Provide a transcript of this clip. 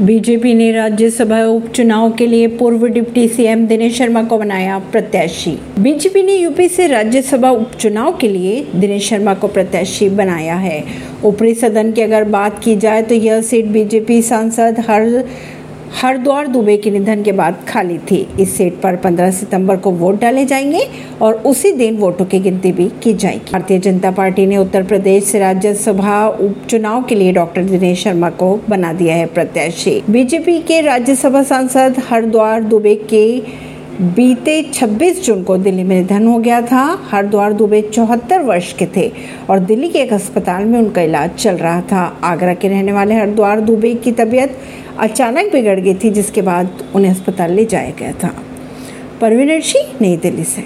BJP ने राज्यसभा उपचुनाव के लिए पूर्व डिप्टी सीएम दिनेश शर्मा को बनाया प्रत्याशी। बीजेपी ने यूपी से राज्यसभा उपचुनाव के लिए दिनेश शर्मा को प्रत्याशी बनाया है। ऊपरी सदन की अगर बात की जाए तो यह सीट बीजेपी सांसद हर हरद्वार दुबे के निधन के बाद खाली थी। इस सीट पर 15 सितंबर को वोट डाले जाएँगे और उसी दिन वोटों की गिनती भी की जाएगी। भारतीय जनता पार्टी ने उत्तर प्रदेश से राज्यसभा उपचुनाव के लिए डॉक्टर दिनेश शर्मा को बना दिया है प्रत्याशी। बीजेपी के राज्यसभा सांसद हरद्वार दुबे के बीते 26 जून को दिल्ली में निधन हो गया था। हरिद्वार दुबे चौहत्तर वर्ष के थे और दिल्ली के एक अस्पताल में उनका इलाज चल रहा था। आगरा के रहने वाले हरिद्वार दुबे की तबीयत अचानक बिगड़ गई थी, जिसके बाद उन्हें अस्पताल ले जाया गया था। परवीन सिंह नई दिल्ली से।